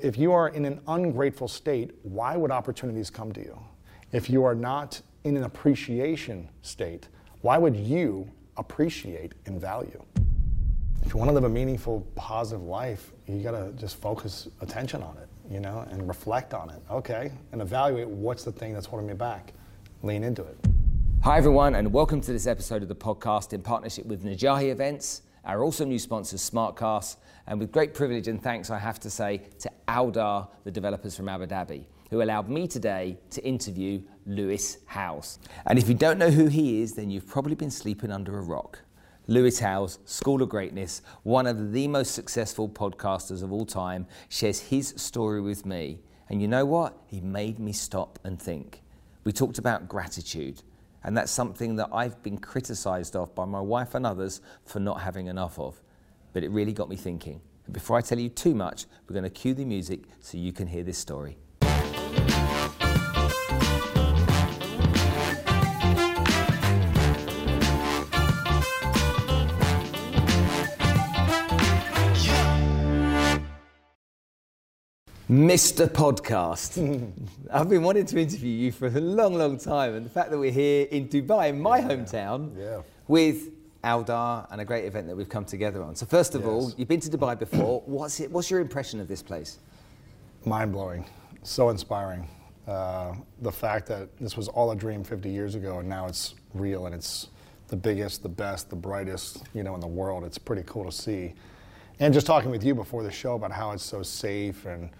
If you are in an ungrateful state, why would opportunities come to you? If you are not in an appreciation state, why would you appreciate and value? If you want to live a meaningful, positive life, you got to just focus attention on it, you know, and reflect on it. Okay, and evaluate what's the thing that's holding me back. Lean into it. Hi, everyone, and welcome to this episode of the podcast in partnership with Najahi Events, our also new sponsors, Smartkas, and with great privilege and thanks, I have to say, to Aldar, the developers from Abu Dhabi, who allowed me today to interview Lewis Howes. And if you don't know who he is, then you've probably been sleeping under a rock. Lewis Howes, School of Greatness, one of the most successful podcasters of all time, shares his story with me. And you know what? He made me stop and think. We talked about gratitude, and that's something that I've been criticized of by my wife and others for not having enough of but it really got me thinking. And before I tell you too much, we're going to cue the music so you can hear this story. Mr. Podcast. I've been wanting to interview you for a long, long time, and the fact that we're here in Dubai, in my hometown, Yeah. with Aldar and a great event that we've come together on. So first of all, you've been to Dubai before. What's it? What's your impression of this place? Mind blowing, so inspiring. Uh, the fact that this was all a dream 50 years ago and now it's real and it's the biggest, the best, the brightest, you know, in the world. It's pretty cool to see. And just talking with you before the show about how it's so safe and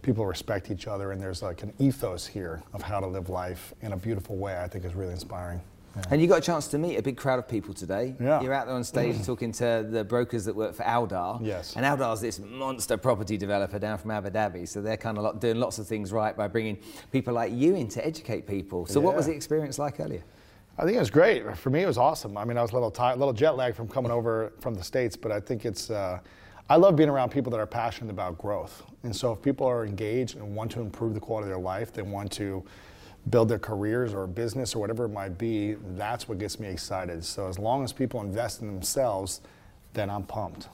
people respect each other and there's like an ethos here of how to live life in a beautiful way, I think is really inspiring. Yeah. And you got a chance to meet a big crowd of people today. Yeah. You're out there on stage talking to the brokers that work for Aldar. Yes. And Aldar's this monster property developer down from Abu Dhabi. So they're kind of doing lots of things right by bringing people like you in to educate people. So what was the experience like earlier? I think it was great. For me, it was awesome. I mean, I was a little tired, little jet lagged from coming over from the states, but I think it's. Uh, I love being around people that are passionate about growth, and so if people are engaged and want to improve the quality of their life, they want to build their careers or business or whatever it might be. That's what gets me excited. So as long as people invest in themselves, then I'm pumped.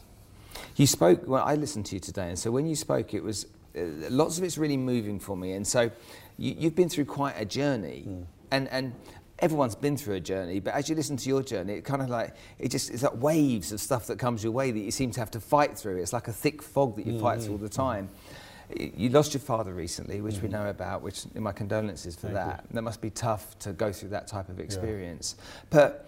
You spoke, well, I listened to you today, and so when you spoke, it was uh, lots of it's really moving for me. And so you, you've been through quite a journey, and, and everyone's been through a journey, but as you listen to your journey, it kind of like, it just, it's like waves of stuff that comes your way that you seem to have to fight through. It's like a thick fog that you fight through all the time. Y- You lost your father recently, which we know about, which my condolences for Thank that. That must be tough to go through that type of experience. But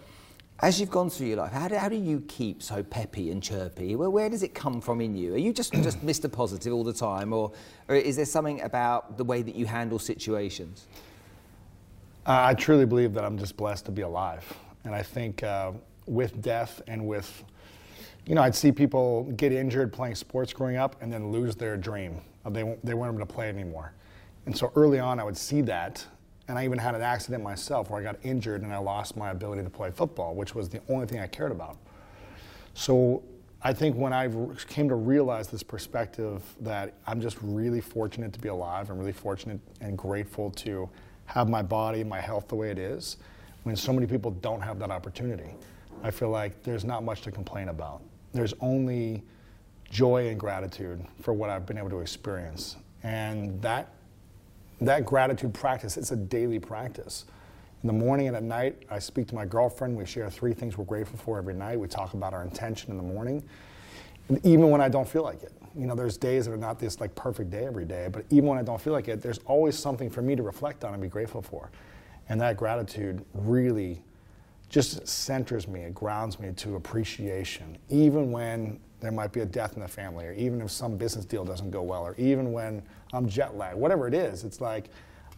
as you've gone through your life, how do, how do you keep so peppy and chirpy? Where, where does it come from in you? Are you just, just Mr. Positive all the time, or, or is there something about the way that you handle situations? Uh, I truly believe that I'm just blessed to be alive. And I think uh, with death and with, you know, I'd see people get injured playing sports growing up and then lose their dream. Uh, They, they weren't able to play anymore. And so early on, I would see that. And I even had an accident myself where I got injured and I lost my ability to play football, which was the only thing I cared about. So I think when I came to realize this perspective that I'm just really fortunate to be alive, I'm really fortunate and grateful to have my body, my health the way it is, when so many people don't have that opportunity. I feel like there's not much to complain about. There's only joy and gratitude for what I've been able to experience. And that that gratitude practice, it's a daily practice. In the morning and at night, I speak to my girlfriend. We share three things we're grateful for every night. We talk about our intention in the morning. And even when I don't feel like it. You know, there's days that are not this like perfect day every day, but even when I don't feel like it, there's always something for me to reflect on and be grateful for. And that gratitude really just centers me, it grounds me to appreciation, even when there might be a death in the family, or even if some business deal doesn't go well, or even when I'm jet lagged, whatever it is, it's like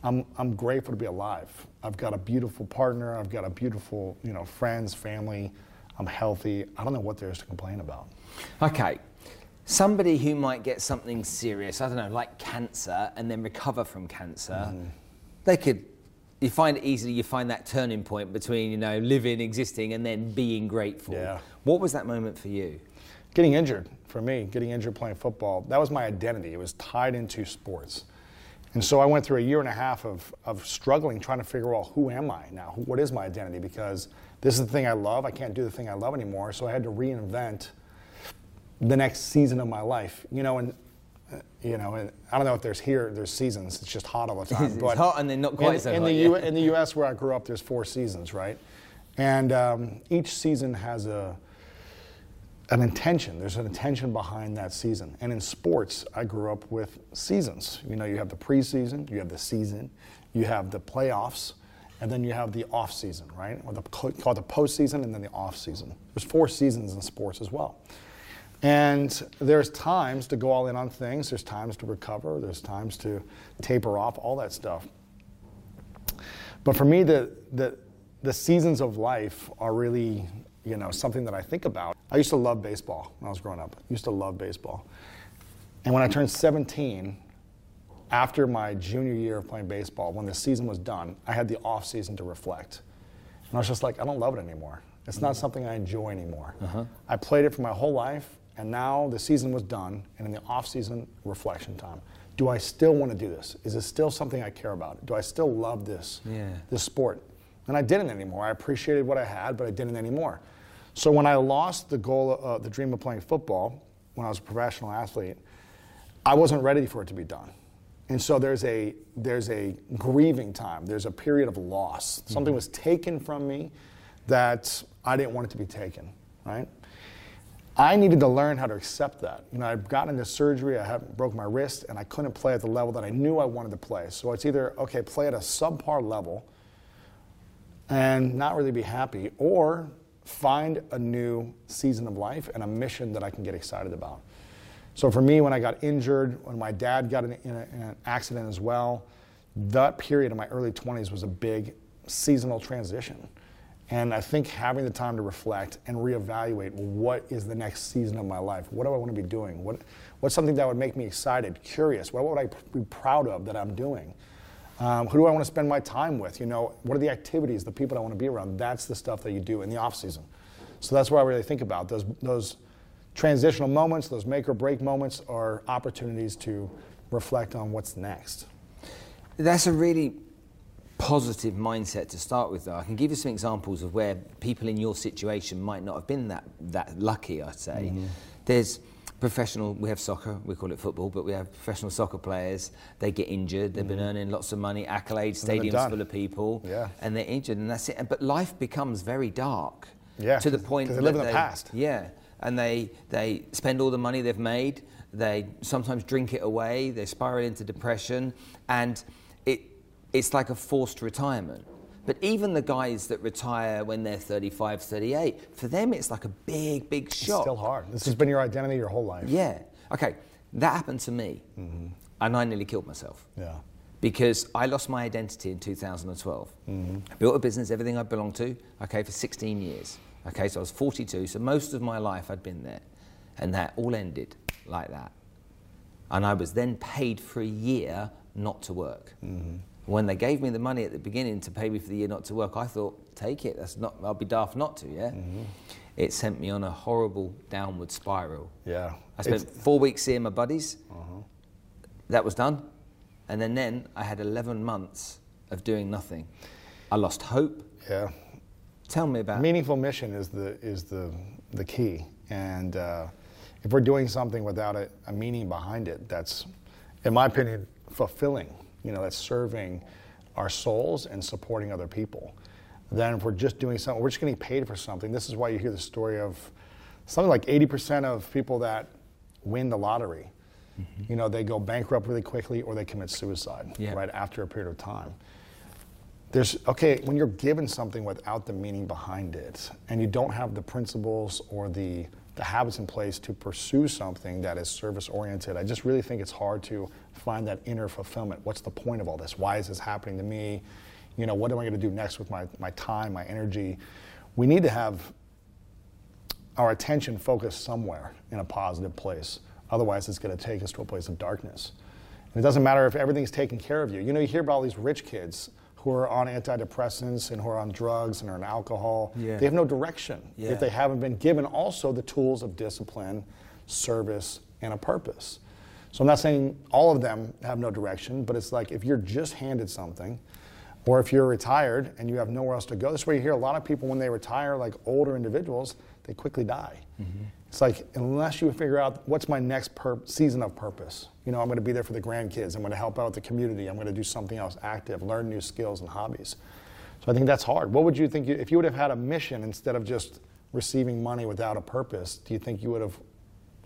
I'm, I'm grateful to be alive. I've got a beautiful partner, I've got a beautiful, you know, friends, family, I'm healthy. I don't know what there is to complain about. Okay. Somebody who might get something serious, I don't know, like cancer, and then recover from cancer, Mm-hmm. they could. You find it easily. You find that turning point between you know living, existing, and then being grateful. Yeah. What was that moment for you? Getting injured, for me, getting injured playing football, that was my identity. It was tied into sports. And so I went through a year and a half of, of struggling, trying to figure out who am I now? What is my identity? Because this is the thing I love. I can't do the thing I love anymore. So I had to reinvent the next season of my life. You know, and uh, you know, and I don't know if there's here, there's seasons. It's just hot all the time. It's hot and then not quite in, so in hot, the yeah. U, in the U.S. where I grew up, there's four seasons, right? And um, each season has a an intention. There's an intention behind that season. And in sports, I grew up with seasons. You know, you have the preseason, you have the season, you have the playoffs, and then you have the off season, right? Or the called the postseason and then the off season. There's four seasons in sports as well. And there's times to go all in on things. There's times to recover. There's times to taper off. All that stuff. But for me, the the the seasons of life are really, you know, something that I think about. I used to love baseball when I was growing up. I used to love baseball. And when I turned 17, after my junior year of playing baseball, when the season was done, I had the off season to reflect. And I was just like, I don't love it anymore. It's not something I enjoy anymore. Uh-huh. I played it for my whole life, and now the season was done, and in the off season, reflection time. Do I still want to do this? Is it still something I care about? Do I still love this, Yeah. this sport? And I didn't anymore. I appreciated what I had, but I didn't anymore. So when I lost the goal, uh, the dream of playing football, when I was a professional athlete, I wasn't ready for it to be done. And so there's a there's a grieving time. There's a period of loss. Something was taken from me that I didn't want it to be taken, right? I needed to learn how to accept that. You know, I've gotten into surgery, I had broke my wrist, and I couldn't play at the level that I knew I wanted to play. So it's either okay, play at a subpar level and not really be happy, or find a new season of life and a mission that I can get excited about. So for me, when I got injured, when my dad got in, in, a, in an accident as well, that period in my early 20s was a big seasonal transition. And I think having the time to reflect and reevaluate what is the next season of my life? What do I want to be doing? What, what's something that would make me excited, curious? What would I be proud of that I'm doing? Um, who do I want to spend my time with? You know, what are the activities, the people I want to be around? That's the stuff that you do in the off season. So that's what I really think about. Those, those transitional moments, those make or break moments, are opportunities to reflect on what's next. That's a really positive mindset to start with, though. I can give you some examples of where people in your situation might not have been that, that lucky, I'd say. Mm-hmm. There's professional, we have soccer, we call it football, but we have professional soccer players. They get injured, they've been mm. earning lots of money, accolades, stadiums full of people, Yeah. and they're injured, and that's it. But life becomes very dark. Yeah, To the point they live in the past. Yeah, and they they spend all the money they've made. They sometimes drink it away. They spiral into depression, and it it's like a forced retirement. But even the guys that retire when they're 35, 38, for them it's like a big, big It's shock. still hard. This has been your identity your whole life. Yeah. Okay. That happened to me, mm-hmm. and I nearly killed myself Yeah. because I lost my identity in 2012. I mm-hmm. built a business, everything I belonged to, okay, for 16 years. Okay, so I was 42, so most of my life I'd been there. And that all ended like that. And I was then paid for a year not to work. Mm-hmm. When they gave me the money at the beginning to pay me for the year not to work, I thought, take it. That's not, I'll be daft not to, yeah? It sent me on a horrible downward spiral. Yeah. I spent It's- four weeks seeing my buddies. Uh-huh. That was done. And then, then I had 11 months of doing nothing. I lost hope. yeah. Tell me about Meaningful mission is the is the the key, and uh, if we're doing something without a, a meaning behind it, that's, in my opinion, fulfilling. You know, that's serving our souls and supporting other people. Then, if we're just doing something, we're just getting paid for something. This is why you hear the story of something like 80% of people that win the lottery. Mm-hmm. You know, they go bankrupt really quickly, or they commit suicide Yeah. right after a period of time there's okay when you're given something without the meaning behind it and you don't have the principles or the the habits in place to pursue something that is service oriented i just really think it's hard to find that inner fulfillment. What's the point of all this? Why is this happening to me? You know what am i going to do next with my, my time my energy? We need to have our attention focused somewhere in a positive place. Otherwise it's going to take us to a place of darkness. And it doesn't matter if everything's taken care of you. You know, you hear about all these rich kids who are on antidepressants and who are on drugs and are on alcohol. Yeah. They have no direction Yeah. if they haven't been given also the tools of discipline, service, and a purpose. So I'm not saying all of them have no direction, but it's like if you're just handed something, or if you're retired and you have nowhere else to go. This is where you hear a lot of people when they retire, like older individuals, they quickly die. Mm-hmm. It's like unless you figure out what's my next pur- season of purpose. You know, I'm going to be there for the grandkids. I'm going to help out the community. I'm going to do something else active, learn new skills and hobbies. So I think that's hard. What would you think you, if you would have had a mission instead of just receiving money without a purpose? Do you think you would have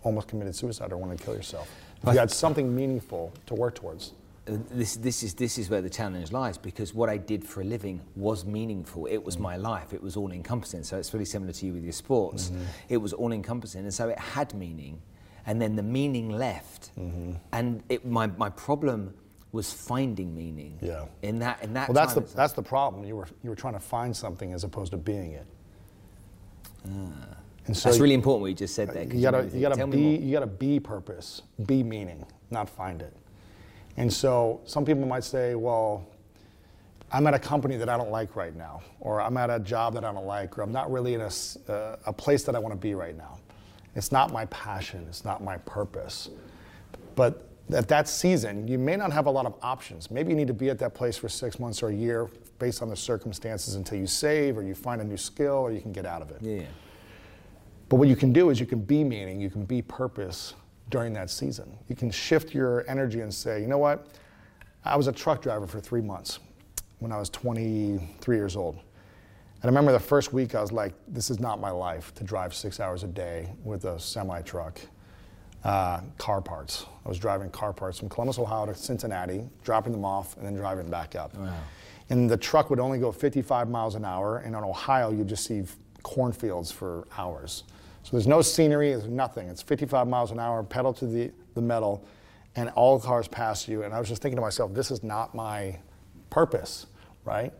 almost committed suicide or wanted to kill yourself? If you had something meaningful to work towards. Uh, this, this, is, this is where the challenge lies because what I did for a living was meaningful. It was my life. It was all encompassing. So it's really similar to you with your sports. Mm-hmm. It was all encompassing. And so it had meaning. And then the meaning left. Mm-hmm. And it, my, my problem was finding meaning. Yeah. In that, in that well, that's the, that's the problem. You were, you were trying to find something as opposed to being it. Ah. And so that's really important what you just said there. You gotta, you gotta be, you gotta be purpose, be meaning, not find it. And so some people might say, well, I'm at a company that I don't like right now, or I'm at a job that I don't like, or I'm not really in a, uh, a place that I want to be right now. It's not my passion, it's not my purpose. But at that season, you may not have a lot of options. Maybe you need to be at that place for six months or a year based on the circumstances until you save or you find a new skill or you can get out of it. Yeah. But what you can do is you can be meaning, you can be purpose, during that season. You can shift your energy and say, you know what? I was a truck driver for three months when I was 23 years old. And I remember the first week I was like, this is not my life to drive six hours a day with a semi truck. Uh, car parts. I was driving car parts from Columbus, Ohio to Cincinnati, dropping them off, and then driving back up. Wow. And the truck would only go 55 miles an hour, and in Ohio, you'd just see cornfields for hours. So there's no scenery, there's nothing. It's 55 miles an hour, pedal to the, the metal, and all cars pass you. And I was just thinking to myself, this is not my purpose, right?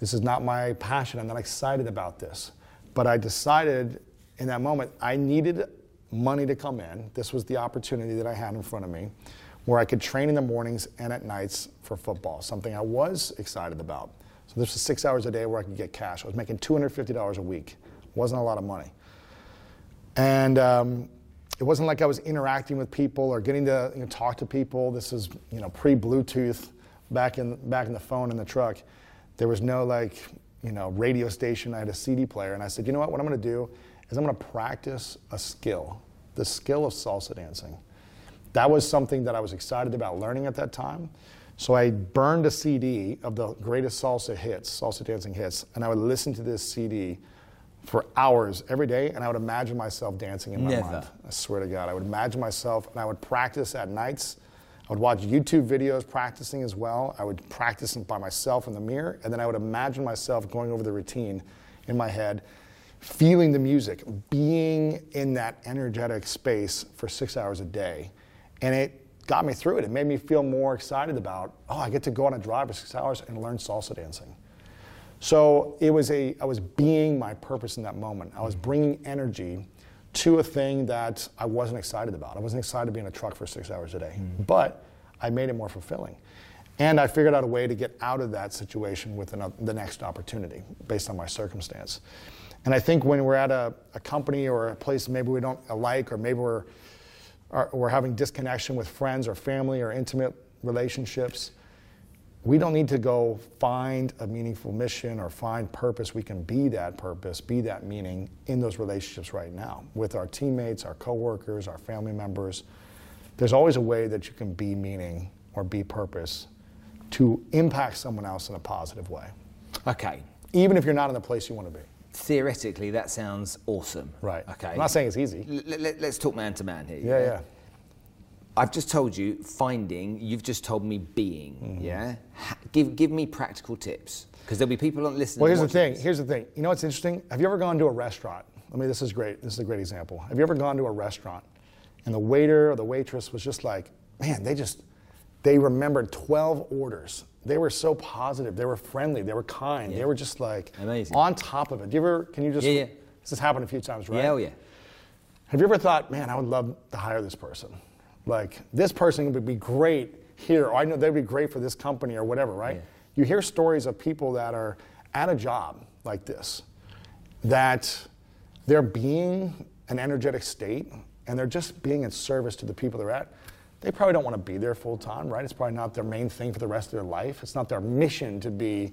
This is not my passion. I'm not excited about this. But I decided in that moment I needed money to come in. This was the opportunity that I had in front of me where I could train in the mornings and at nights for football, something I was excited about. So this was six hours a day where I could get cash. I was making $250 a week. Wasn't a lot of money. And um, it wasn't like I was interacting with people or getting to you know, talk to people. This is you know pre-Bluetooth, back in back in the phone in the truck. There was no like you know radio station. I had a CD player, and I said, you know what? What I'm going to do is I'm going to practice a skill, the skill of salsa dancing. That was something that I was excited about learning at that time. So I burned a CD of the greatest salsa hits, salsa dancing hits, and I would listen to this CD for hours every day, and I would imagine myself dancing in my Never. mind. I swear to God, I would imagine myself, and I would practice at nights. I would watch YouTube videos practicing as well. I would practice by myself in the mirror, and then I would imagine myself going over the routine in my head, feeling the music, being in that energetic space for six hours a day. And it got me through it. It made me feel more excited about, oh, I get to go on a drive for six hours and learn salsa dancing. So it was a, I was being my purpose in that moment. I was bringing energy to a thing that I wasn't excited about. I wasn't excited to be in a truck for six hours a day, mm. but I made it more fulfilling. And I figured out a way to get out of that situation with another, the next opportunity based on my circumstance. And I think when we're at a, a company or a place maybe we don't like, or maybe we're, are, we're having disconnection with friends or family or intimate relationships, we don't need to go find a meaningful mission or find purpose. We can be that purpose, be that meaning in those relationships right now with our teammates, our coworkers, our family members. There's always a way that you can be meaning or be purpose to impact someone else in a positive way. Okay. Even if you're not in the place you want to be. Theoretically, that sounds awesome. Right. Okay. I'm not saying it's easy. L- let, us talk man to man here. Yeah, yeah. I've just told you finding, you've just told me being, mm-hmm. yeah? Ha- give, give me practical tips, because there'll be people on listening. Well, here's the thing, this. here's the thing. You know what's interesting? Have you ever gone to a restaurant? I mean, this is great, this is a great example. Have you ever gone to a restaurant and the waiter or the waitress was just like, man, they just, they remembered 12 orders. They were so positive, they were friendly, they were kind, yeah. they were just like Amazing. on top of it. Do you ever, can you just, yeah, yeah. this has happened a few times, right? Yeah, oh yeah. Have you ever thought, man, I would love to hire this person? Like this person would be great here, or I know they'd be great for this company or whatever, right? Yeah. You hear stories of people that are at a job like this, that they're being an energetic state and they're just being in service to the people they're at. They probably don't want to be there full time, right? It's probably not their main thing for the rest of their life. It's not their mission to be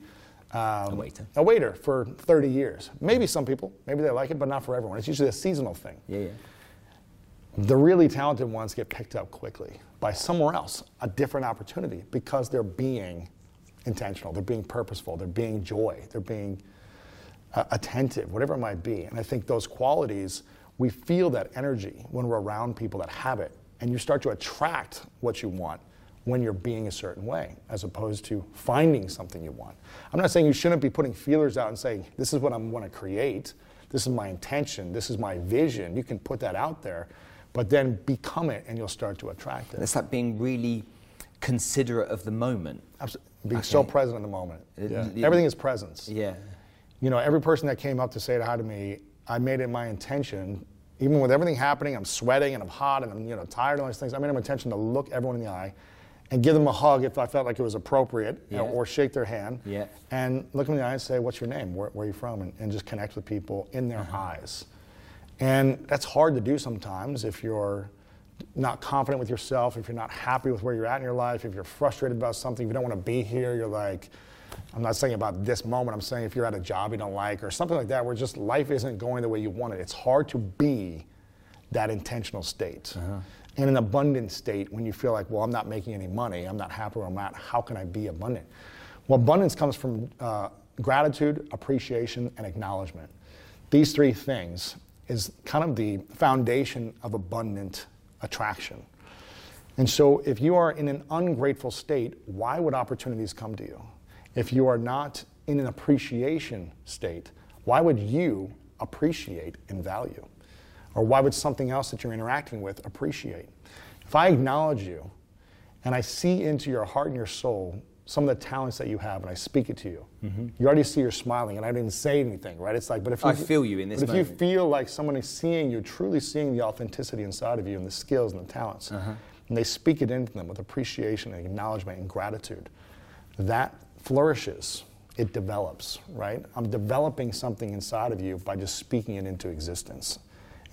um, a waiter. A waiter for 30 years. Maybe some people, maybe they like it, but not for everyone. It's usually a seasonal thing. Yeah, yeah. The really talented ones get picked up quickly by somewhere else, a different opportunity, because they're being intentional, they're being purposeful, they're being joy, they're being uh, attentive, whatever it might be. And I think those qualities, we feel that energy when we're around people that have it, and you start to attract what you want when you're being a certain way, as opposed to finding something you want. I'm not saying you shouldn't be putting feelers out and saying, this is what I want to create, this is my intention, this is my vision. You can put that out there, but then become it and you'll start to attract it. It's like being really considerate of the moment. Absolutely. Being okay. so present in the moment. Yeah. Everything is presence. Yeah. You know, every person that came up to say hi to me, I made it my intention, even with everything happening, I'm sweating and I'm hot and I'm you know tired and all these things. I made it my intention to look everyone in the eye and give them a hug if I felt like it was appropriate, yeah. you know, or shake their hand, yeah. and look them in the eye and say, "What's your name? Where, where are you from?" And, and, just connect with people in their uh-huh. eyes. And that's hard to do sometimes if you're not confident with yourself, if you're not happy with where you're at in your life, if you're frustrated about something, if you don't want to be here, you're like, I'm not saying about this moment, I'm saying if you're at a job you don't like or something like that where just life isn't going the way you want it. It's hard to be that intentional state. Uh-huh in an abundant state when you feel like, well, I'm not making any money, I'm not happy where I'm at, how can I be abundant? Well, abundance comes from uh, gratitude, appreciation, and acknowledgement. These three things is kind of the foundation of abundant attraction. And so, if you are in an ungrateful state, why would opportunities come to you? If you are not in an appreciation state, why would you appreciate and value? Or why would something else that you're interacting with appreciate? If I acknowledge you and I see into your heart and your soul some of the talents that you have and I speak it to you, mm-hmm. you already see you're smiling and I didn't say anything, right? It's like, but if you, I feel you in this But moment. if you feel like someone is seeing you, truly seeing the authenticity inside of you and the skills and the talents, uh-huh. and they speak it into them with appreciation and acknowledgement and gratitude, that flourishes it develops, right? I'm developing something inside of you by just speaking it into existence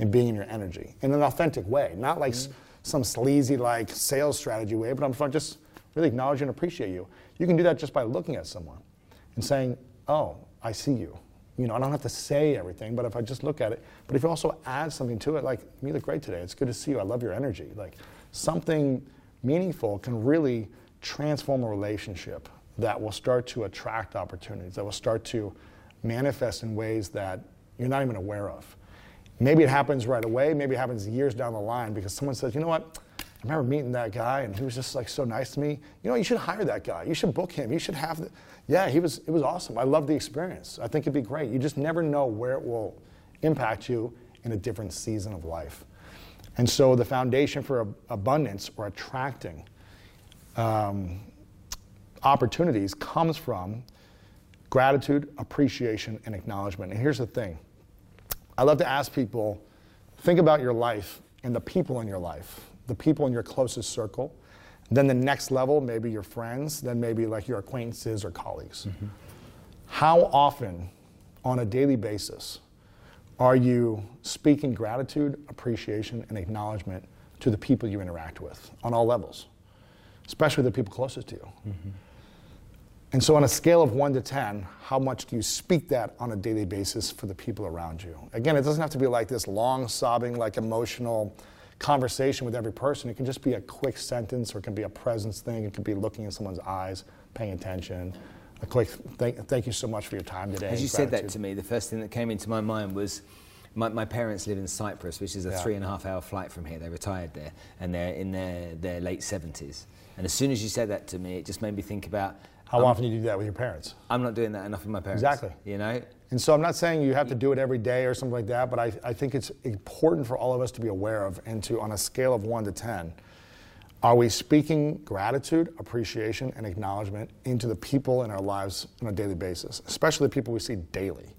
and being in your energy in an authentic way, not like mm-hmm. some sleazy like sales strategy way, but I'm just really acknowledge and appreciate you. You can do that just by looking at someone and saying, "Oh, I see you." You know, I don't have to say everything, but if I just look at it, but if you also add something to it, like you look great today. It's good to see you. I love your energy. Like something meaningful can really transform a relationship that will start to attract opportunities, that will start to manifest in ways that you're not even aware of. Maybe it happens right away. Maybe it happens years down the line because someone says, you know what? I remember meeting that guy and he was just like so nice to me. You know, you should hire that guy. You should book him. You should have the, yeah, he was, it was awesome. I love the experience. I think it'd be great. You just never know where it will impact you in a different season of life. And so the foundation for abundance or attracting um, opportunities comes from gratitude, appreciation, and acknowledgement. And here's the thing I love to ask people think about your life and the people in your life, the people in your closest circle. Then the next level, maybe your friends, then maybe like your acquaintances or colleagues. Mm-hmm. How often on a daily basis are you speaking gratitude, appreciation, and acknowledgement to the people you interact with on all levels, especially the people closest to you? Mm-hmm. And so, on a scale of one to 10, how much do you speak that on a daily basis for the people around you? Again, it doesn't have to be like this long, sobbing, like emotional conversation with every person. It can just be a quick sentence or it can be a presence thing. It could be looking in someone's eyes, paying attention. A quick thank, thank you so much for your time today. As you said that to me, the first thing that came into my mind was my, my, parents live in Cyprus, which is a yeah. three and a half hour flight from here. They retired there and they're in their, their late 70s. And as soon as you said that to me, it just made me think about how often do you do that with your parents? I'm not doing that enough with my parents. Exactly. You know? And so I'm not saying you have to do it every day or something like that, but I, I think it's important for all of us to be aware of and to, on a scale of one to 10, are we speaking gratitude, appreciation, and acknowledgement into the people in our lives on a daily basis, especially the people we see daily?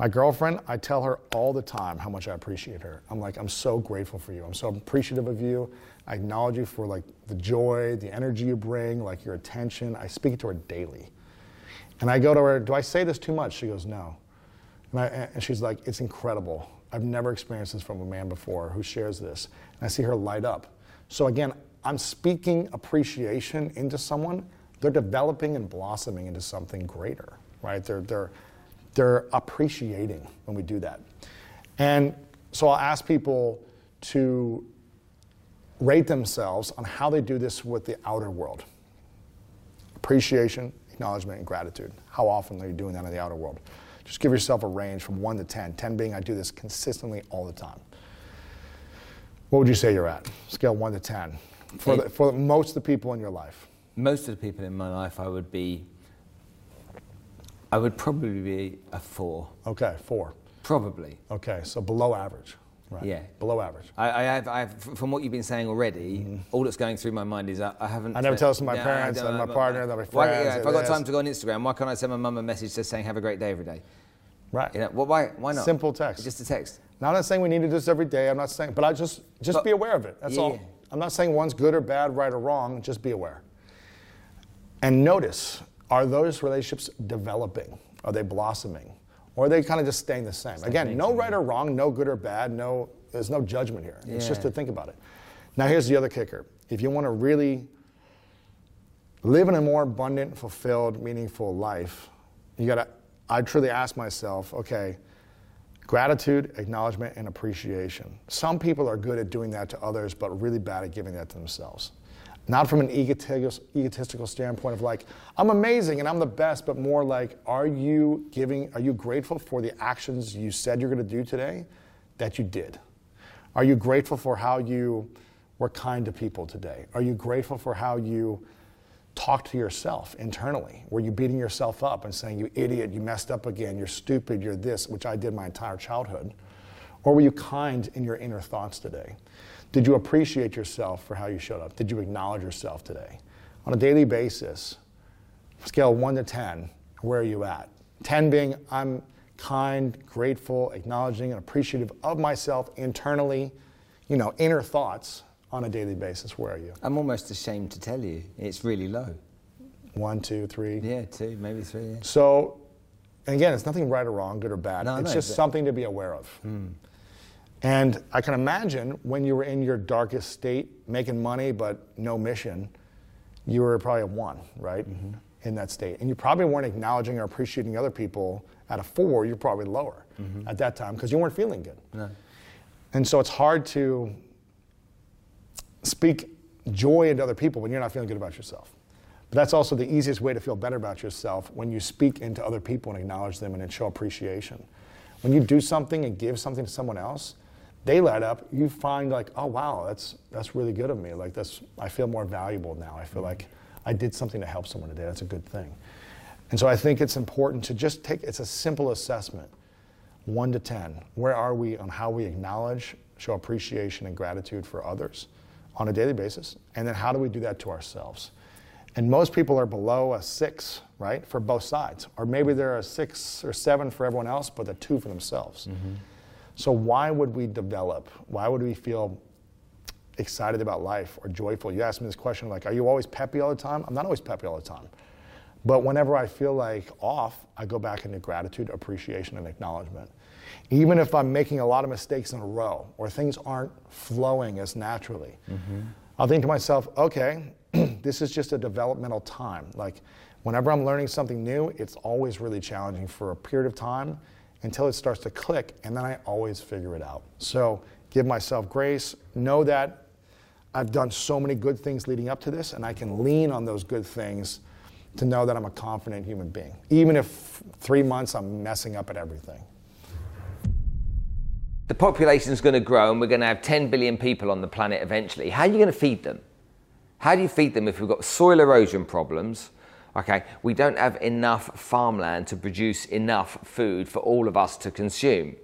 My girlfriend, I tell her all the time how much I appreciate her. I'm like, I'm so grateful for you. I'm so appreciative of you. I acknowledge you for like the joy, the energy you bring, like your attention. I speak to her daily. And I go to her, do I say this too much? She goes, no. And, I, and she's like, it's incredible. I've never experienced this from a man before who shares this. And I see her light up. So again, I'm speaking appreciation into someone. They're developing and blossoming into something greater, right? They're, they're, they're appreciating when we do that. And so I'll ask people to rate themselves on how they do this with the outer world appreciation, acknowledgement, and gratitude. How often are you doing that in the outer world? Just give yourself a range from 1 to 10. 10 being I do this consistently all the time. What would you say you're at? Scale 1 to 10. For, the, for most of the people in your life. Most of the people in my life, I would be, I would probably be a 4. Okay, 4. Probably. Okay, so below average. Right. Yeah. Below average. I, I, have, I have, from what you've been saying already, mm-hmm. all that's going through my mind is I, I haven't. I never tell this to my no, parents and my partner, and my friends. Why, yeah, if I've got time to go on Instagram, why can't I send my mum a message just saying, have a great day every day? Right. You know, well, why, why not? Simple text. Just a text. Now, I'm not saying we need to do this every day. I'm not saying, but I just, just but, be aware of it. That's yeah. all. I'm not saying one's good or bad, right or wrong. Just be aware. And notice, are those relationships developing? Are they blossoming? Or are they kind of just staying the same? Again, no right or wrong, no good or bad, no there's no judgment here. Yeah. It's just to think about it. Now, here's the other kicker. If you want to really live in a more abundant, fulfilled, meaningful life, you got to, I truly ask myself, okay, gratitude, acknowledgement, and appreciation. Some people are good at doing that to others, but really bad at giving that to themselves. Not from an egotistical, standpoint of like, I'm amazing and I'm the best, but more like, are you giving, are you grateful for the actions you said you're going to do today that you did? Are you grateful for how you were kind to people today? Are you grateful for how you talked to yourself internally? Were you beating yourself up and saying, you idiot, you messed up again, you're stupid, you're this, which I did my entire childhood? Or were you kind in your inner thoughts today? Did you appreciate yourself for how you showed up? Did you acknowledge yourself today? On a daily basis, scale 1 to 10, where are you at? 10 being, I'm kind, grateful, acknowledging, and appreciative of myself internally, you know, inner thoughts on a daily basis. Where are you? I'm almost ashamed to tell you. It's really low. One, two, three. Yeah, two, maybe three. Yeah. So, and again, it's nothing right or wrong, good or bad. No, it's no, just something to be aware of. Mm. And I can imagine when you were in your darkest state, making money but no mission, you were probably a one, right? Mm-hmm. In that state. And you probably weren't acknowledging or appreciating other people at a four, you're probably lower mm-hmm. at that time because you weren't feeling good. No. And so it's hard to speak joy into other people when you're not feeling good about yourself. But that's also the easiest way to feel better about yourself when you speak into other people and acknowledge them and show appreciation. When you do something and give something to someone else, they light up. You find like, oh wow, that's that's really good of me. Like that's I feel more valuable now. I feel like I did something to help someone today. That's a good thing. And so I think it's important to just take, it's a simple assessment, one to 10. Where are we on how we acknowledge, show appreciation and gratitude for others on a daily basis? And then how do we do that to ourselves? And most people are below a six, right, for both sides. Or maybe they're a six or seven for everyone else, but a two for themselves. Mm-hmm. So why would we develop? Why would we feel excited about life or joyful? You asked me this question like, are you always peppy all the time? I'm not always peppy all the time. But whenever I feel like off, I go back into gratitude, appreciation, and acknowledgement. Even if I'm making a lot of mistakes in a row or things aren't flowing as naturally, mm-hmm. I'll think to myself, okay, this is just a developmental time. Like, whenever I'm learning something new, it's always really challenging for a period of time until it starts to click, and then I always figure it out. So, give myself grace, know that I've done so many good things leading up to this, and I can lean on those good things to know that I'm a confident human being, even if three months I'm messing up at everything. The population is going to grow and we're going to have 10 billion people on the planet eventually. How are you going to feed them? How do you feed them if we've got soil erosion problems? Okay, we don't have enough farmland to produce enough food for all of us to consume.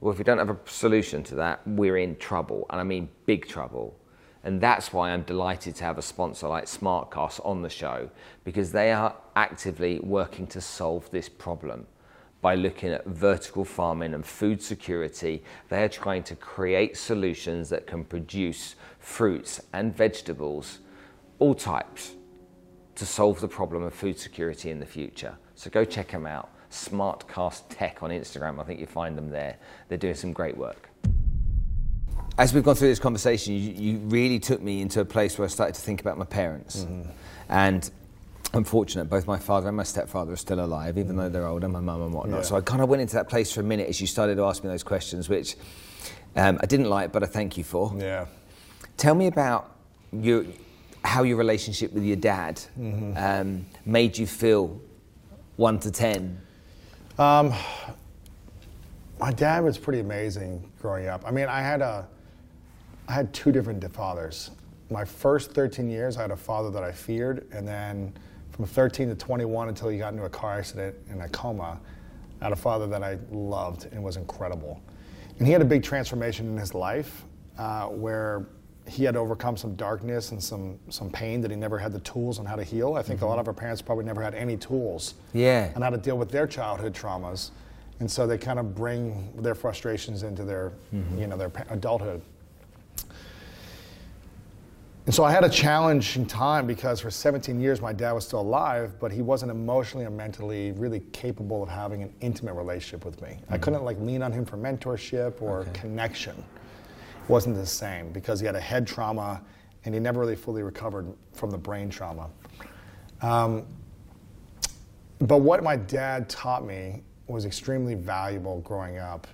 Well, if we don't have a solution to that, we're in trouble, and I mean big trouble. And that's why I'm delighted to have a sponsor like Smartkas on the show because they are actively working to solve this problem by looking at vertical farming and food security. They are trying to create solutions that can produce fruits and vegetables, all types, to solve the problem of food security in the future. So go check them out. Smartkas Tech on Instagram. I think you find them there. They're doing some great work as we've gone through this conversation, you, you, really took me into a place where I started to think about my parents. Mm-hmm. And I'm fortunate, both my father and my stepfather are still alive, even though they're older, my mum and whatnot. Yeah. So I kind of went into that place for a minute as you started to ask me those questions, which um, I didn't like, but I thank you for. Yeah. Tell me about your, how your relationship with your dad mm-hmm. um, made you feel one to ten. Um, my dad was pretty amazing growing up. I mean, I had a, I had two different fathers. My first 13 years, I had a father that I feared, and then from 13 to 21 until he got into a car accident in a coma, I had a father that I loved and was incredible. And he had a big transformation in his life uh, where he had to overcome some darkness and some, some pain that he never had the tools on how to heal. I think mm-hmm. a lot of our parents probably never had any tools yeah. on how to deal with their childhood traumas. And so they kind of bring their frustrations into their, mm-hmm. you know, their adulthood. And so I had a challenging time because for 17 years my dad was still alive, but he wasn't emotionally or mentally really capable of having an intimate relationship with me. Mm-hmm. I couldn't like lean on him for mentorship or okay. connection. Wasn't the same because he had a head trauma and he never really fully recovered from the brain trauma. Um, but what my dad taught me was extremely valuable growing up.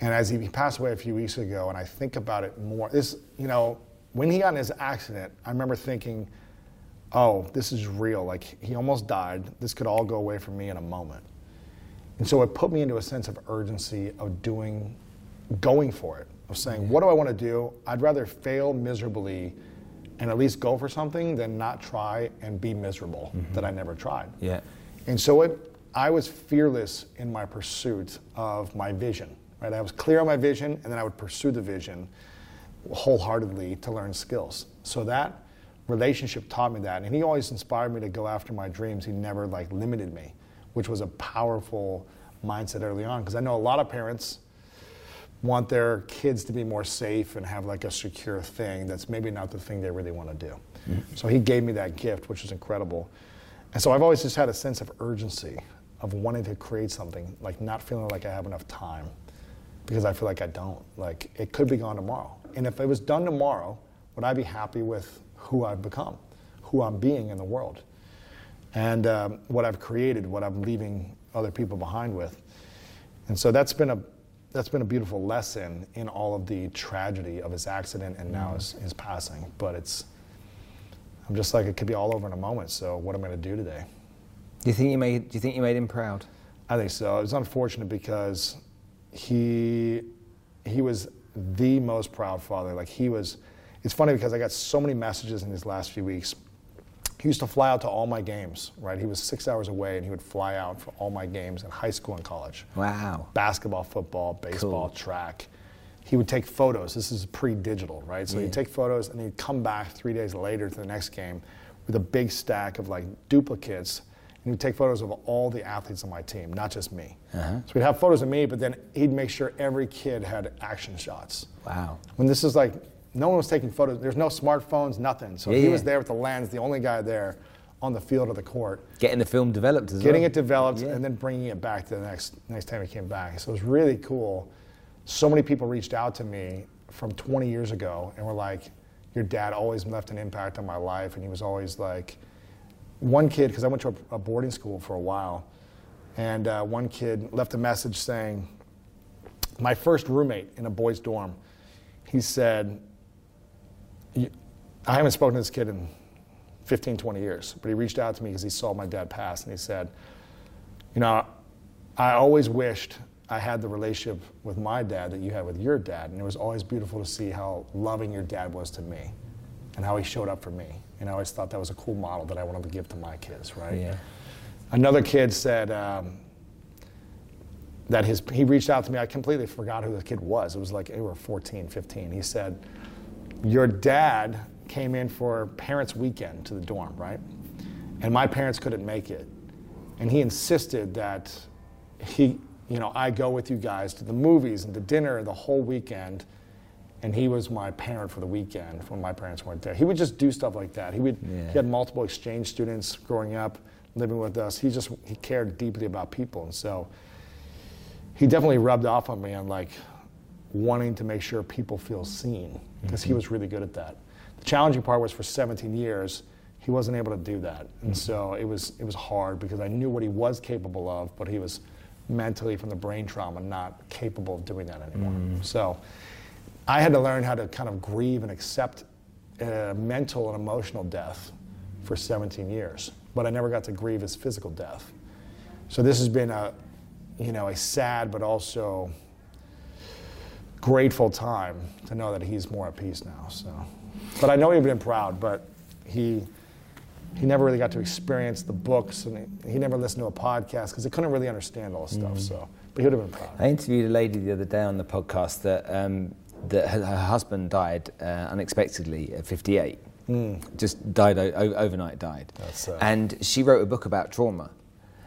And as he passed away a few weeks ago, and I think about it more, this, you know, when he got in his accident, I remember thinking, oh, this is real. Like, he almost died. This could all go away from me in a moment. And so it put me into a sense of urgency of doing, going for it, of saying, what do I want to do? I'd rather fail miserably and at least go for something than not try and be miserable mm-hmm. that I never tried. Yeah. And so it, I was fearless in my pursuit of my vision. Right? I was clear on my vision, and then I would pursue the vision wholeheartedly to learn skills. So that relationship taught me that, and he always inspired me to go after my dreams. He never like limited me, which was a powerful mindset early on. Because I know a lot of parents want their kids to be more safe and have like a secure thing that's maybe not the thing they really want to do. Mm-hmm. So he gave me that gift, which was incredible. And so I've always just had a sense of urgency of wanting to create something, like not feeling like I have enough time because I feel like I don't. Like it could be gone tomorrow. And if it was done tomorrow, would I be happy with who I've become, who I'm being in the world, and um, what I've created, what I'm leaving other people behind with? And so that's been a that's been a beautiful lesson in all of the tragedy of his accident and now his, his passing. But it's I'm just like it could be all over in a moment. So what am I going to do today? Do you think you made Do you think you made him proud? I think so. It was unfortunate because he he was the most proud father. Like he was. It's funny because I got so many messages in these last few weeks. He used to fly out to all my games, right? He was six hours away and he would fly out for all my games in high school and college. Wow. Basketball, football, baseball, cool. track. He would take photos. This is pre digital, right? So yeah. he'd take photos and he'd come back three days later to the next game with a big stack of like duplicates and he'd take photos of all the athletes on my team, not just me. Uh-huh. So we'd have photos of me, but then he'd make sure every kid had action shots. Wow. When this is like, no one was taking photos. There's no smartphones, nothing. So yeah, he yeah. was there with the lens, the only guy there on the field of the court. Getting the film developed as well. Getting well. it developed yeah. and then bringing it back to the next next time he came back. So it was really cool. So many people reached out to me from 20 years ago and were like, "Your dad always left an impact on my life, and he was always like." one kid, because I went to a, a, boarding school for a while, and uh, one kid left a message saying, my first roommate in a boys' dorm, he said, I haven't spoken to this kid in 15, 20 years, but he reached out to me because he saw my dad pass, and he said, you know, I always wished I had the relationship with my dad that you had with your dad, and it was always beautiful to see how loving your dad was to me and how he showed up for me. And I always thought that was a cool model that I wanted to give to my kids, right? Yeah. Another kid said um, that his, he reached out to me. I completely forgot who the kid was. It was like they were 14, 15. He said, Your dad came in for parents' weekend to the dorm, right? And my parents couldn't make it. And he insisted that he, you know, I go with you guys to the movies and to dinner the whole weekend and he was my parent for the weekend when my parents weren't there. He would just do stuff like that. He would yeah. he had multiple exchange students growing up, living with us. He just he cared deeply about people, and so he definitely rubbed off on me on like wanting to make sure people feel seen because mm-hmm. he was really good at that. Challenging part was for 17 years he wasn't able to do that, and mm-hmm. so it was it was hard because I knew what he was capable of, but he was mentally from the brain trauma not capable of doing that anymore. Mm. So I had to learn how to kind of grieve and accept a mental and emotional death for 17 years, but I never got to grieve his physical death. So this has been a, you know, a sad but also grateful time to know that he's more at peace now. So, but I know he'd been proud, but he he never really got to experience the books, and he, he never listened to a podcast because he couldn't really understand all the stuff. So, but he would have been proud. I interviewed a lady the other day on the podcast that um, that her, her husband died uh, unexpectedly at 58. Just died o- overnight. Died, sad. and she wrote a book about trauma.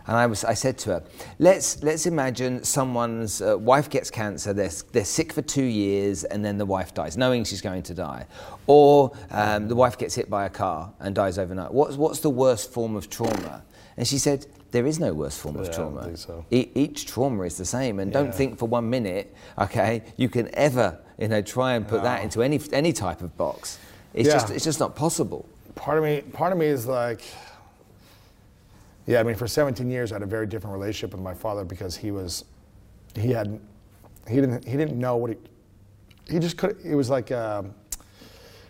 And I was, I said to her, let's let's imagine someone's uh, wife gets cancer. They're they're sick for two years, and then the wife dies, knowing she's going to die, or um, the wife gets hit by a car and dies overnight. What's what's the worst form of trauma? And she said, there is no worst form of Yeah, I trauma. so. E- each trauma is the same, and don't think for one minute, okay, you can ever, you know, try and put that into any any type of box. It's Yeah. just it's just not possible. part of me part of me is like yeah i mean for 17 years i had a very different relationship with my father because he was he had he didn't he didn't know what he he just could it was like um,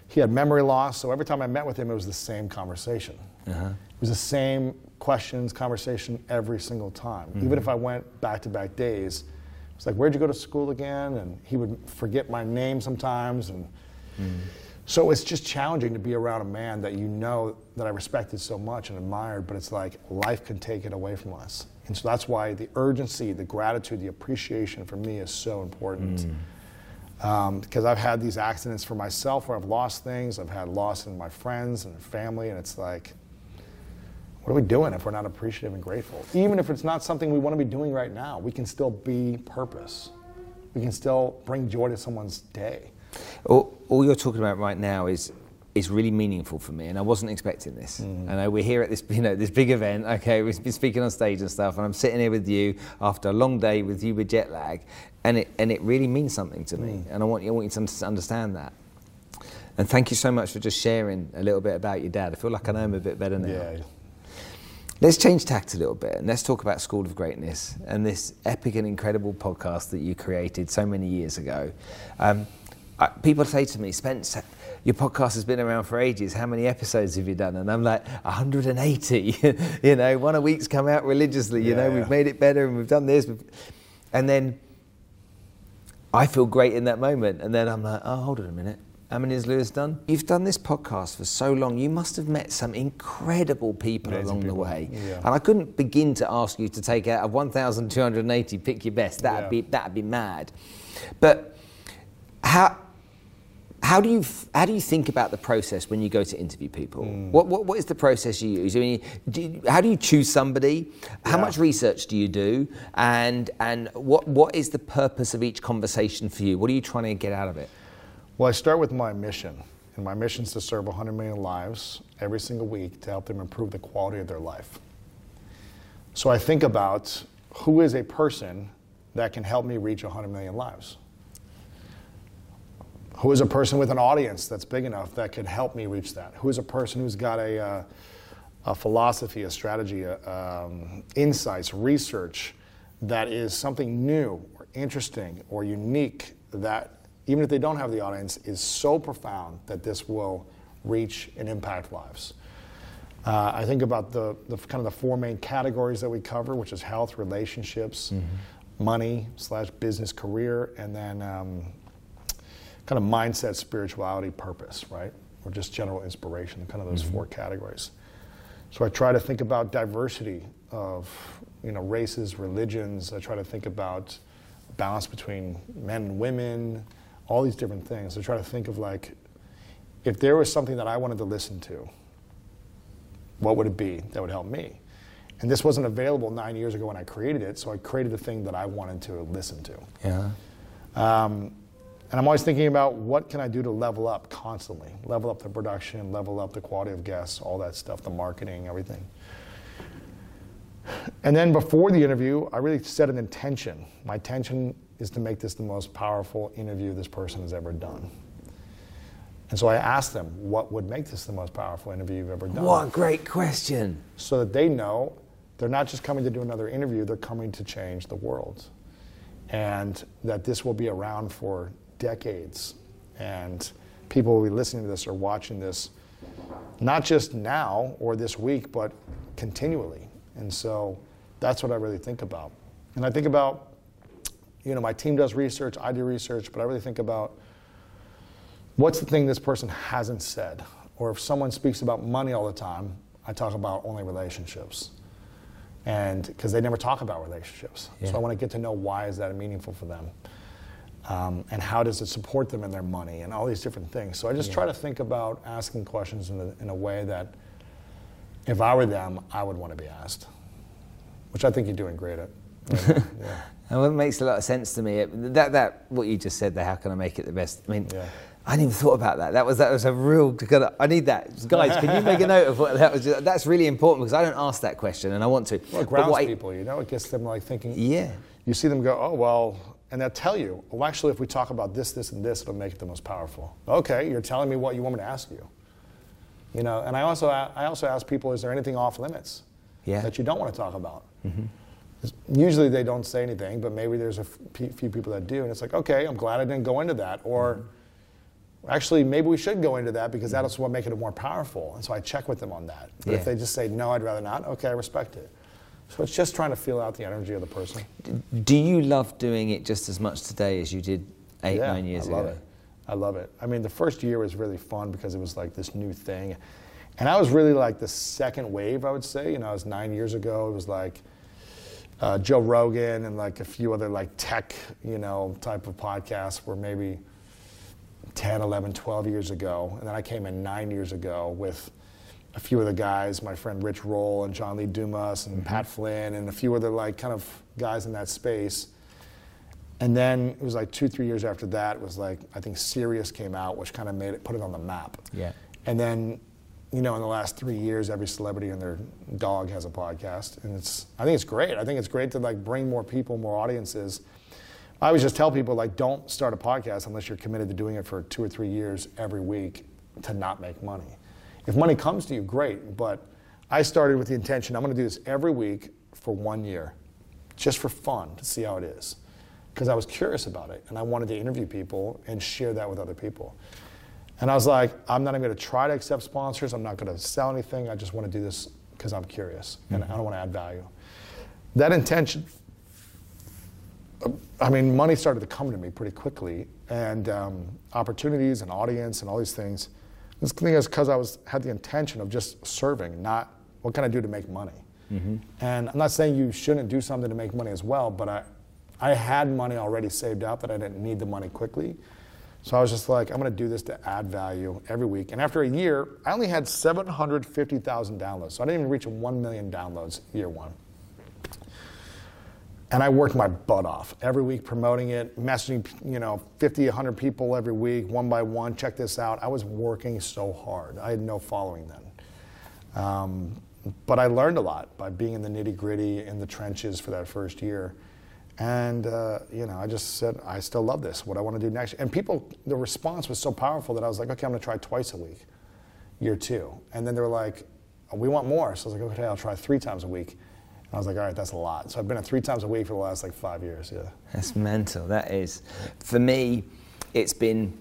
he had memory loss. So every time i met with him it was the same conversation. Uh-huh. It was the same questions conversation every single time. Mm-hmm. Even if i went back to back days it's like where'd you go to school again? And he would forget my name sometimes and mm-hmm. So it's just challenging to be around a man that you know that I respected so much and admired, but it's like life can take it away from us. And so that's why the urgency, the gratitude, the appreciation for me is so important. Mm. Um, because I've had these accidents for myself where I've lost things, I've had loss in my friends and family, and it's like, what are we doing if we're not appreciative and grateful? Even if it's not something we want to be doing right now, we can still be purpose. We can still bring joy to someone's day. All, all you're talking about right now is is really meaningful for me, and I wasn't expecting this. Mm. I know we're here at this, you know, this big event. Okay, we've been speaking on stage and stuff, and I'm sitting here with you after a long day with you with jet lag, and it and it really means something to me, Mm. and I want you, I want you to understand that. And thank you so much for just sharing a little bit about your dad. I feel like I know him a bit better now. Yeah. Let's change tact a little bit and let's talk about School of Greatness and this epic and incredible podcast that you created so many years ago. Um, I, people say to me, Spence, your podcast has been around for ages. How many episodes have you done? And I'm like, 180. you know, one a week's come out religiously. You know, Yeah. we've made it better and we've done this. And then I feel great in that moment. And then I'm like, oh, hold on a minute. How many has Lewis done? You've done this podcast for so long. You must have met some incredible people Amazing along the way. Yeah. And I couldn't begin to ask you to take out of 1,280, pick your best. That'd Yeah. be that'd be mad. But how how do you how do you think about the process when you go to interview people? Hmm. What, what what is the process you use? I mean, do you, how do you choose somebody? How Yeah. much research do you do? And and what what is the purpose of each conversation for you? What are you trying to get out of it? Well, I start with my mission, and my mission is to serve 100 million lives every single week to help them improve the quality of their life. So I think about who is a person that can help me reach 100 million lives? Who is a person with an audience that's big enough that could help me reach that? Who is a person who's got a, uh, a philosophy, a strategy, a, um, insights, research that is something new or interesting or unique that, even if they don't have the audience, is so profound that this will reach and impact lives? Uh, I think about the, the kind of the four main categories that we cover, which is health, relationships, money slash business career, and then um, kind of mindset, spirituality, purpose, right? Or just general inspiration, kind of those four categories. So I try to think about diversity of you know races, religions. I try to think about balance between men and women, all these different things. I try to think of like if there was something that I wanted to listen to, what would it be that would help me? And this wasn't available nine years ago when I created it, so I created the thing that I wanted to listen to. Yeah. Um, and I'm always thinking about what can I do to level up constantly, level up the production, level up the quality of guests, all that stuff, the marketing, everything. And then before the interview, I really set an intention. My intention is to make this the most powerful interview this person has ever done. And so I asked them, what would make this the most powerful interview you've ever done? What a great question. so that they know they're not just coming to do another interview, they're coming to change the world. And that this will be around for decades. And people will be listening to this or watching this, not just now or this week, but continually. And so that's what I really think about. And I think about, you know, my team does research, I do research, but I really think about what's the thing this person hasn't said? Or if someone speaks about money all the time, I talk about only relationships. And because they never talk about relationships. Yeah. So I want to get to know why is that meaningful for them? Um, and how does it support them in their money and all these different things. So I just Yeah. try to think about asking questions in a, in a way that if I were them, I would want to be asked, which I think you're doing great at. right yeah. And it makes a lot of sense to me. That that what you just said there. How can I make it the best? I mean, Yeah. I hadn't even thought about that. That was that was a real. good- I need that, guys. Can you make a note of what that was? That's really important because I don't ask that question and I want to. Well, it grounds what I- people, you know, it gets them like thinking. Yeah. You see them go, oh, well, and they'll tell you, well, actually, if we talk about this, this, and this, it'll make it the most powerful. Okay, you're telling me what you want me to ask you. You know, and I also, I also ask people, is there anything off limits Yeah. that you don't want to talk about? Mm-hmm. Usually they don't say anything, but maybe there's a f- few people that do, and it's like, okay, I'm glad I didn't go into that. Or mm-hmm. actually, maybe we should go into that because mm-hmm. that's what makes it more powerful. And so I check with them on that. But Yeah. if they just say, no, I'd rather not, okay, I respect it. So it's just trying to feel out the energy of the person. Do you love doing it just as much today as you did eight, yeah, nine years I love ago? it. I love it. I mean, the first year was really fun because it was like this new thing. And I was really like the second wave, I would say. You know, it was nine years ago. It was like uh, Joe Rogan and like a few other like tech, you know, type of podcasts were maybe 10, 11, 12 years ago. And then I came in nine years ago with a few of the guys, my friend Rich Roll and John Lee Dumas and mm-hmm. Pat Flynn and a few other like kind of guys in that space. And then it was like two, three years after that, it was like, I think Sirius came out, which kind of made it, put it on the map. Yeah. And then, you know, in the last three years, every celebrity and their dog has a podcast. And it's, I think it's great. I think it's great to like bring more people, more audiences. I always just tell people, like, don't start a podcast unless you're committed to doing it for two or three years every week to not make money. If money comes to you, great. But I started with the intention, I'm going to do this every week for one year, just for fun, to see how it is because I was curious about it and I wanted to interview people and share that with other people. And I was like, I'm not even going to try to accept sponsors. I'm not going to sell anything. I just want to do this because I'm curious and I don't want to add value. That intention, I mean, money started to come to me pretty quickly and um, opportunities and audience and all these things. This thing is because I was had the intention of just serving, not what can I do to make money. Mm-hmm. And I'm not saying you shouldn't do something to make money as well, but I, I had money already saved up that I didn't need the money quickly. So I was just like, I'm going to do this to add value every week. And after a year, I only had 750,000 downloads. So I didn't even reach 1 million downloads year one. And I worked my butt off every week promoting it, messaging, you know, 50, 100 people every week, one by one, check this out. I was working so hard. I had no following then. Um, but I learned a lot by being in the nitty gritty, in the trenches for that first year. And, uh, you know, I just said, I still love this, what I want to do next. And people, the response was so powerful that I was like, okay, I'm going to try twice a week, year two. And then they were like, we want more. So I was like, okay, I'll try three times a week. And I was like, all right, that's a lot. So I've been at three times a week for the last like five years, yeah. That's mental. That is. For me, it's been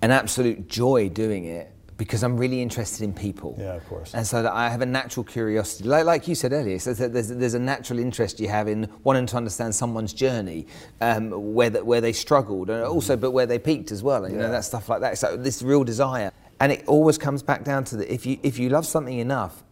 an absolute joy doing it because I'm really interested in people. Yeah, of course. And so that I have a natural curiosity, like, like you said earlier. So there's, there's a natural interest you have in wanting to understand someone's journey, um, where, the, where they struggled, and also, but where they peaked as well. You know, Yeah. that stuff like that. So this real desire, and it always comes back down to that if you if you love something enough,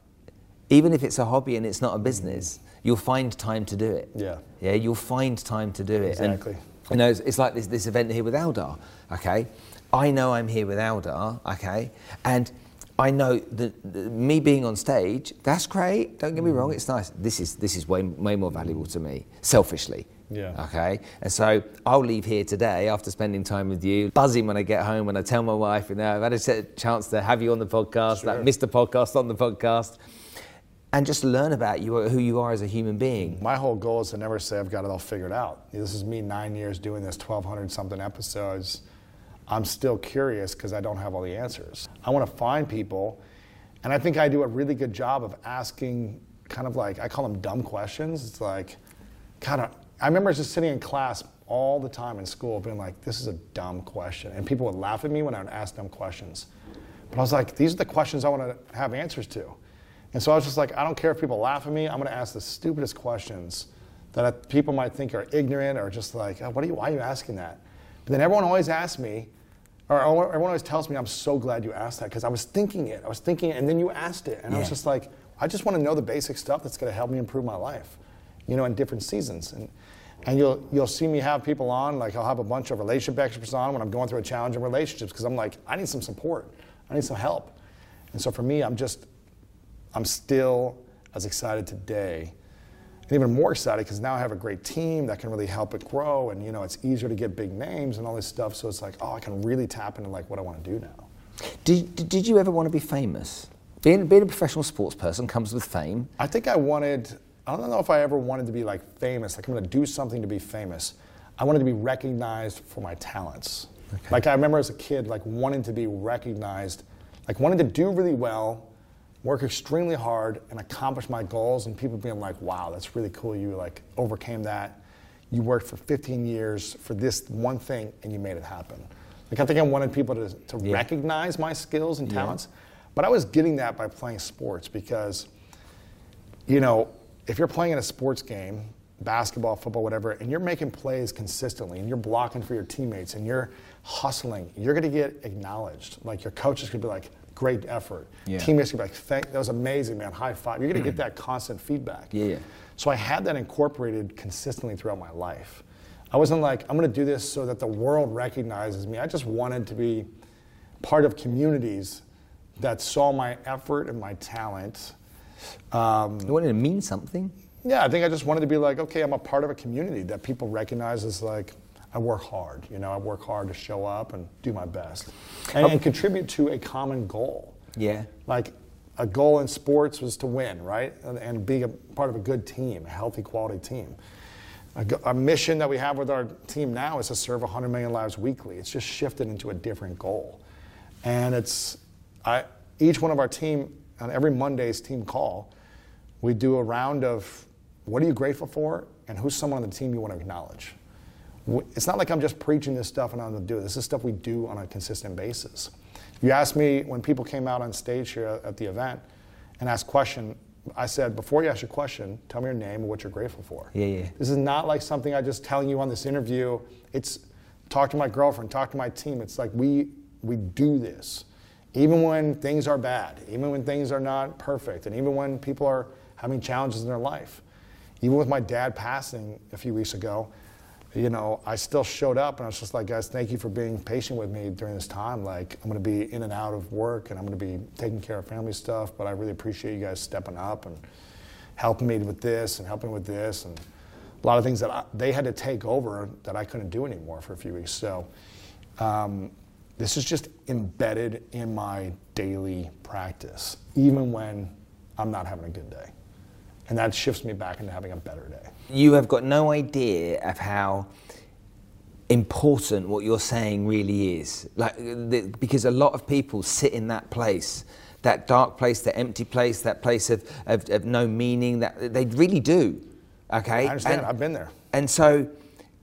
even if it's a hobby and it's not a mm. business, you'll find time to do it. Yeah. Yeah, you'll find time to do it. And, Exactly. you know, it's, it's like this, this event here with Aldar, okay? I know I'm here with Aldar, okay? And I know that, me being on stage, that's great, don't get me wrong, mm. it's nice. This is, this is way, way more valuable to me, selfishly. Yeah. Okay. And so I'll leave here today after spending time with you, buzzing when I get home, when I tell my wife, you know, I've had a chance to have you on the podcast, Sure. like Mr. Podcast on the podcast, and just learn about you, who you are as a human being. My whole goal is to never say I've got it all figured out. This is me nine years doing this, 1,200 something episodes. I'm still curious because I don't have all the answers. I want to find people, and I think I do a really good job of asking kind of like, I call them dumb questions. It's like, kind of, I remember just sitting in class all the time in school being like, this is a dumb question. And people would laugh at me when I would ask dumb questions. But I was like, these are the questions I want to have answers to. And so I was just like, I don't care if people laugh at me, I'm going to ask the stupidest questions that people might think are ignorant or just like, oh, what are you, why are you asking that? But then everyone always asks me, or everyone always tells me, I'm so glad you asked that because I was thinking it. I was thinking it, and then you asked it. And yeah. I was just like, I just want to know the basic stuff that's going to help me improve my life, you know, in different seasons. And, and you'll, you'll see me have people on, like I'll have a bunch of relationship experts on when I'm going through a challenge in relationships because I'm like, I need some support. I need some help. And so for me, I'm just, I'm still as excited today and even more excited because now I have a great team that can really help it grow and you know it's easier to get big names and all this stuff so it's like oh I can really tap into like what I want to do now. Did, did you ever want to be famous? Being, being a professional sports person comes with fame. I think I wanted, I don't know if I ever wanted to be like famous, like I'm going to do something to be famous. I wanted to be recognized for my talents. Okay. Like I remember as a kid, like wanting to be recognized, like wanting to do really well, work extremely hard, and accomplish my goals, and people being like, "Wow, that's really cool. You like overcame that. You worked for 15 years for this one thing, and you made it happen." Like I think I wanted people to, to yeah. recognize my skills and talents. Yeah but I was getting that by playing sports because, you know, if you're playing in a sports game, basketball, football, whatever, and you're making plays consistently and you're blocking for your teammates and you're hustling, you're going to get acknowledged. Like your coaches could be like, great effort. Yeah. Teammates could be like, Thank, that was amazing, man, high five. You're going to get that constant feedback. Yeah. So I had that incorporated consistently throughout my life. I wasn't like, I'm going to do this so that the world recognizes me. I just wanted to be part of communities that saw my effort and my talent. Um, you wanted to mean something? Yeah, I think I just wanted to be like, okay, I'm a part of a community that people recognize as like, I work hard. You know, I work hard to show up and do my best and, oh. and contribute to a common goal. Yeah. Like a goal in sports was to win, right? And, and be a part of a good team, a healthy, quality team. A, a, mission that we have with our team now is to serve 100 million lives weekly. It's just shifted into a different goal. And it's, I, each one of our team, on every Monday's team call, we do a round of what are you grateful for and who's someone on the team you want to acknowledge. It's not like I'm just preaching this stuff and I'm going to do it. This is stuff we do on a consistent basis. You asked me when people came out on stage here at the event and asked question, I said, before you ask your question, tell me your name and what you're grateful for. Yeah, yeah. This is not like something I just telling you on this interview. It's talk to my girlfriend, talk to my team. It's like we we do this even when things are bad, even when things are not perfect, and even when people are having challenges in their life. Even with my dad passing a few weeks ago, you know, I still showed up and I was just like, guys, thank you for being patient with me during this time. Like, I'm going to be in and out of work and I'm going to be taking care of family stuff, but I really appreciate you guys stepping up and helping me with this and helping with this and a lot of things that I, they had to take over that I couldn't do anymore for a few weeks. So, um, this is just embedded in my daily practice, even when I'm not having a good day. And that shifts me back into having a better day. You have got no idea of how important what you're saying really is. Like, the, because a lot of people sit in that place, that dark place, that empty place, that place of, of, of no meaning, that they really do. Okay? I understand. And, I've been there. And so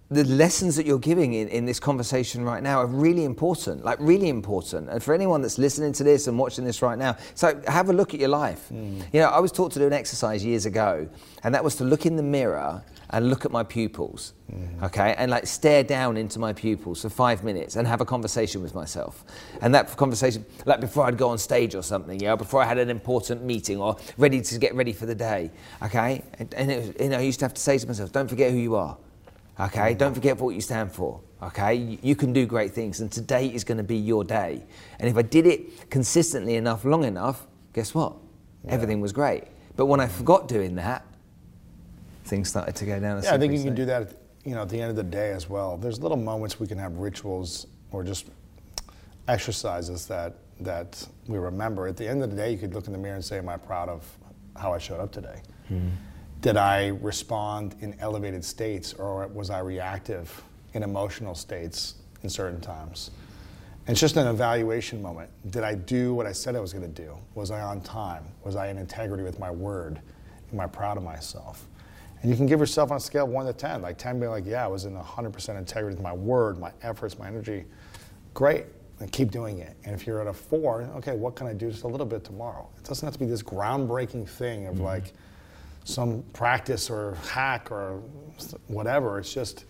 the lessons that you're giving in, in this conversation right now are really important, like really important. And for anyone that's listening to this and watching this right now, so have a look at your life. Mm. You know, I was taught to do an exercise years ago, and that was to look in the mirror and look at my pupils, mm. okay, and like stare down into my pupils for five minutes and have a conversation with myself. And that conversation, like before I'd go on stage or something, you know, before I had an important meeting or ready to get ready for the day, okay. And, and was, you know, I used to have to say to myself, "Don't forget who you are." Okay, don't forget what you stand for. Okay, you can do great things, and today is going to be your day. And if I did it consistently enough, long enough, guess what? Yeah. Everything was great. But when I forgot doing that, things started to go down. yeah, I think you can do that. You know, at the end of the day as well. There's little moments we can have rituals or just exercises that that we remember. At the end of the day, you could look in the mirror and say, "Am I proud of how I showed up today?" Mm-hmm did I respond in elevated states or was I reactive in emotional states in certain times? It's just an evaluation moment. Did I do what I said I was going to do? Was I on time? Was I in integrity with my word? Am I proud of myself? And you can give yourself on a scale of one to 10, like 10 being like, yeah, I was in 100% integrity with my word, my efforts, my energy. Great. And keep doing it. And if you're at a four, okay, what can I do just a little bit tomorrow? It doesn't have to be this groundbreaking thing of mm-hmm. like some practice or hack or whatever. It's just,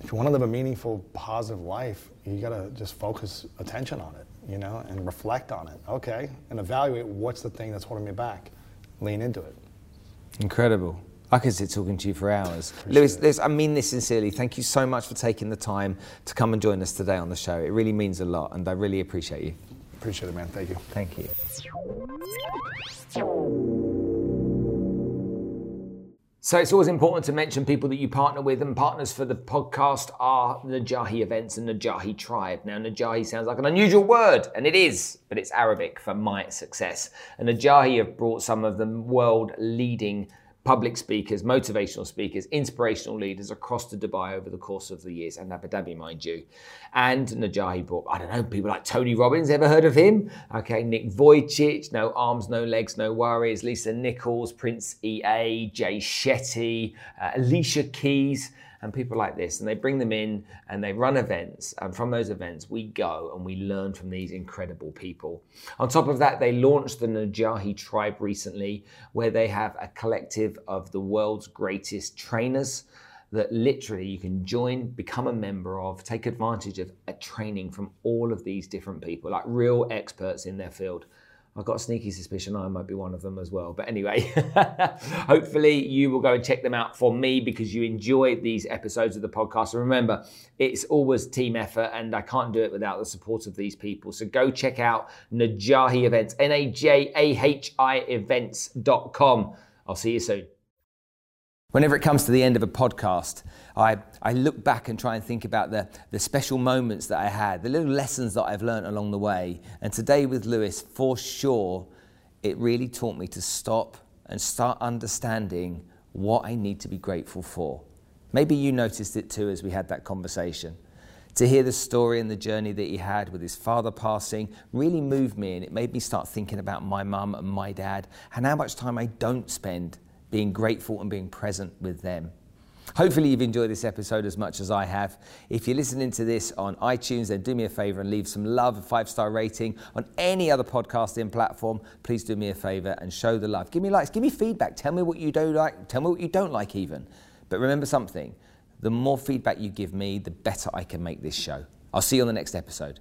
if you want to live a meaningful, positive life, you got to just focus attention on it, you know, and reflect on it. Okay. And evaluate what's the thing that's holding me back. Lean into it. Incredible. I could sit talking to you for hours. Lewis, Lewis, I mean this sincerely. Thank you so much for taking the time to come and join us today on the show. It really means a lot, and I really appreciate you. Appreciate it, man. Thank you. Thank you. So it's always important to mention people that you partner with, and partners for the podcast are Najahi Events and Najahi Tribe. Now, Najahi sounds like an unusual word, and it is, but it's Arabic for my success. And Najahi have brought some of the world leading public speakers, motivational speakers, inspirational leaders across to Dubai over the course of the years, and Abu Dhabi, mind you. And Najahi brought, I don't know, people like Tony Robbins, ever heard of him? Okay, Nick Vujicic, no arms, no legs, no worries, Lisa Nichols, Prince EA, Jay Shetty, uh, Alicia Keys and people like this, and they bring them in and they run events. And from those events, we go and we learn from these incredible people. On top of that, they launched the Najahi Tribe recently, where they have a collective of the world's greatest trainers that literally you can join, become a member of, take advantage of a training from all of these different people, like real experts in their field. I've got a sneaky suspicion I might be one of them as well. But anyway, hopefully you will go and check them out for me because you enjoy these episodes of the podcast. And remember, it's always team effort and I can't do it without the support of these people. So go check out Najahi Events, N A J A H I events.com. I'll see you soon. Whenever it comes to the end of a podcast, I, I look back and try and think about the, the special moments that I had, the little lessons that I've learned along the way. And today with Lewis, for sure, it really taught me to stop and start understanding what I need to be grateful for. Maybe you noticed it too as we had that conversation. To hear the story and the journey that he had with his father passing really moved me, and it made me start thinking about my mum and my dad and how much time I don't spend being grateful and being present with them. Hopefully, you've enjoyed this episode as much as I have. If you're listening to this on iTunes, then do me a favor and leave some love, a five star rating on any other podcasting platform. Please do me a favor and show the love. Give me likes, give me feedback. Tell me what you do like, tell me what you don't like, even. But remember something the more feedback you give me, the better I can make this show. I'll see you on the next episode.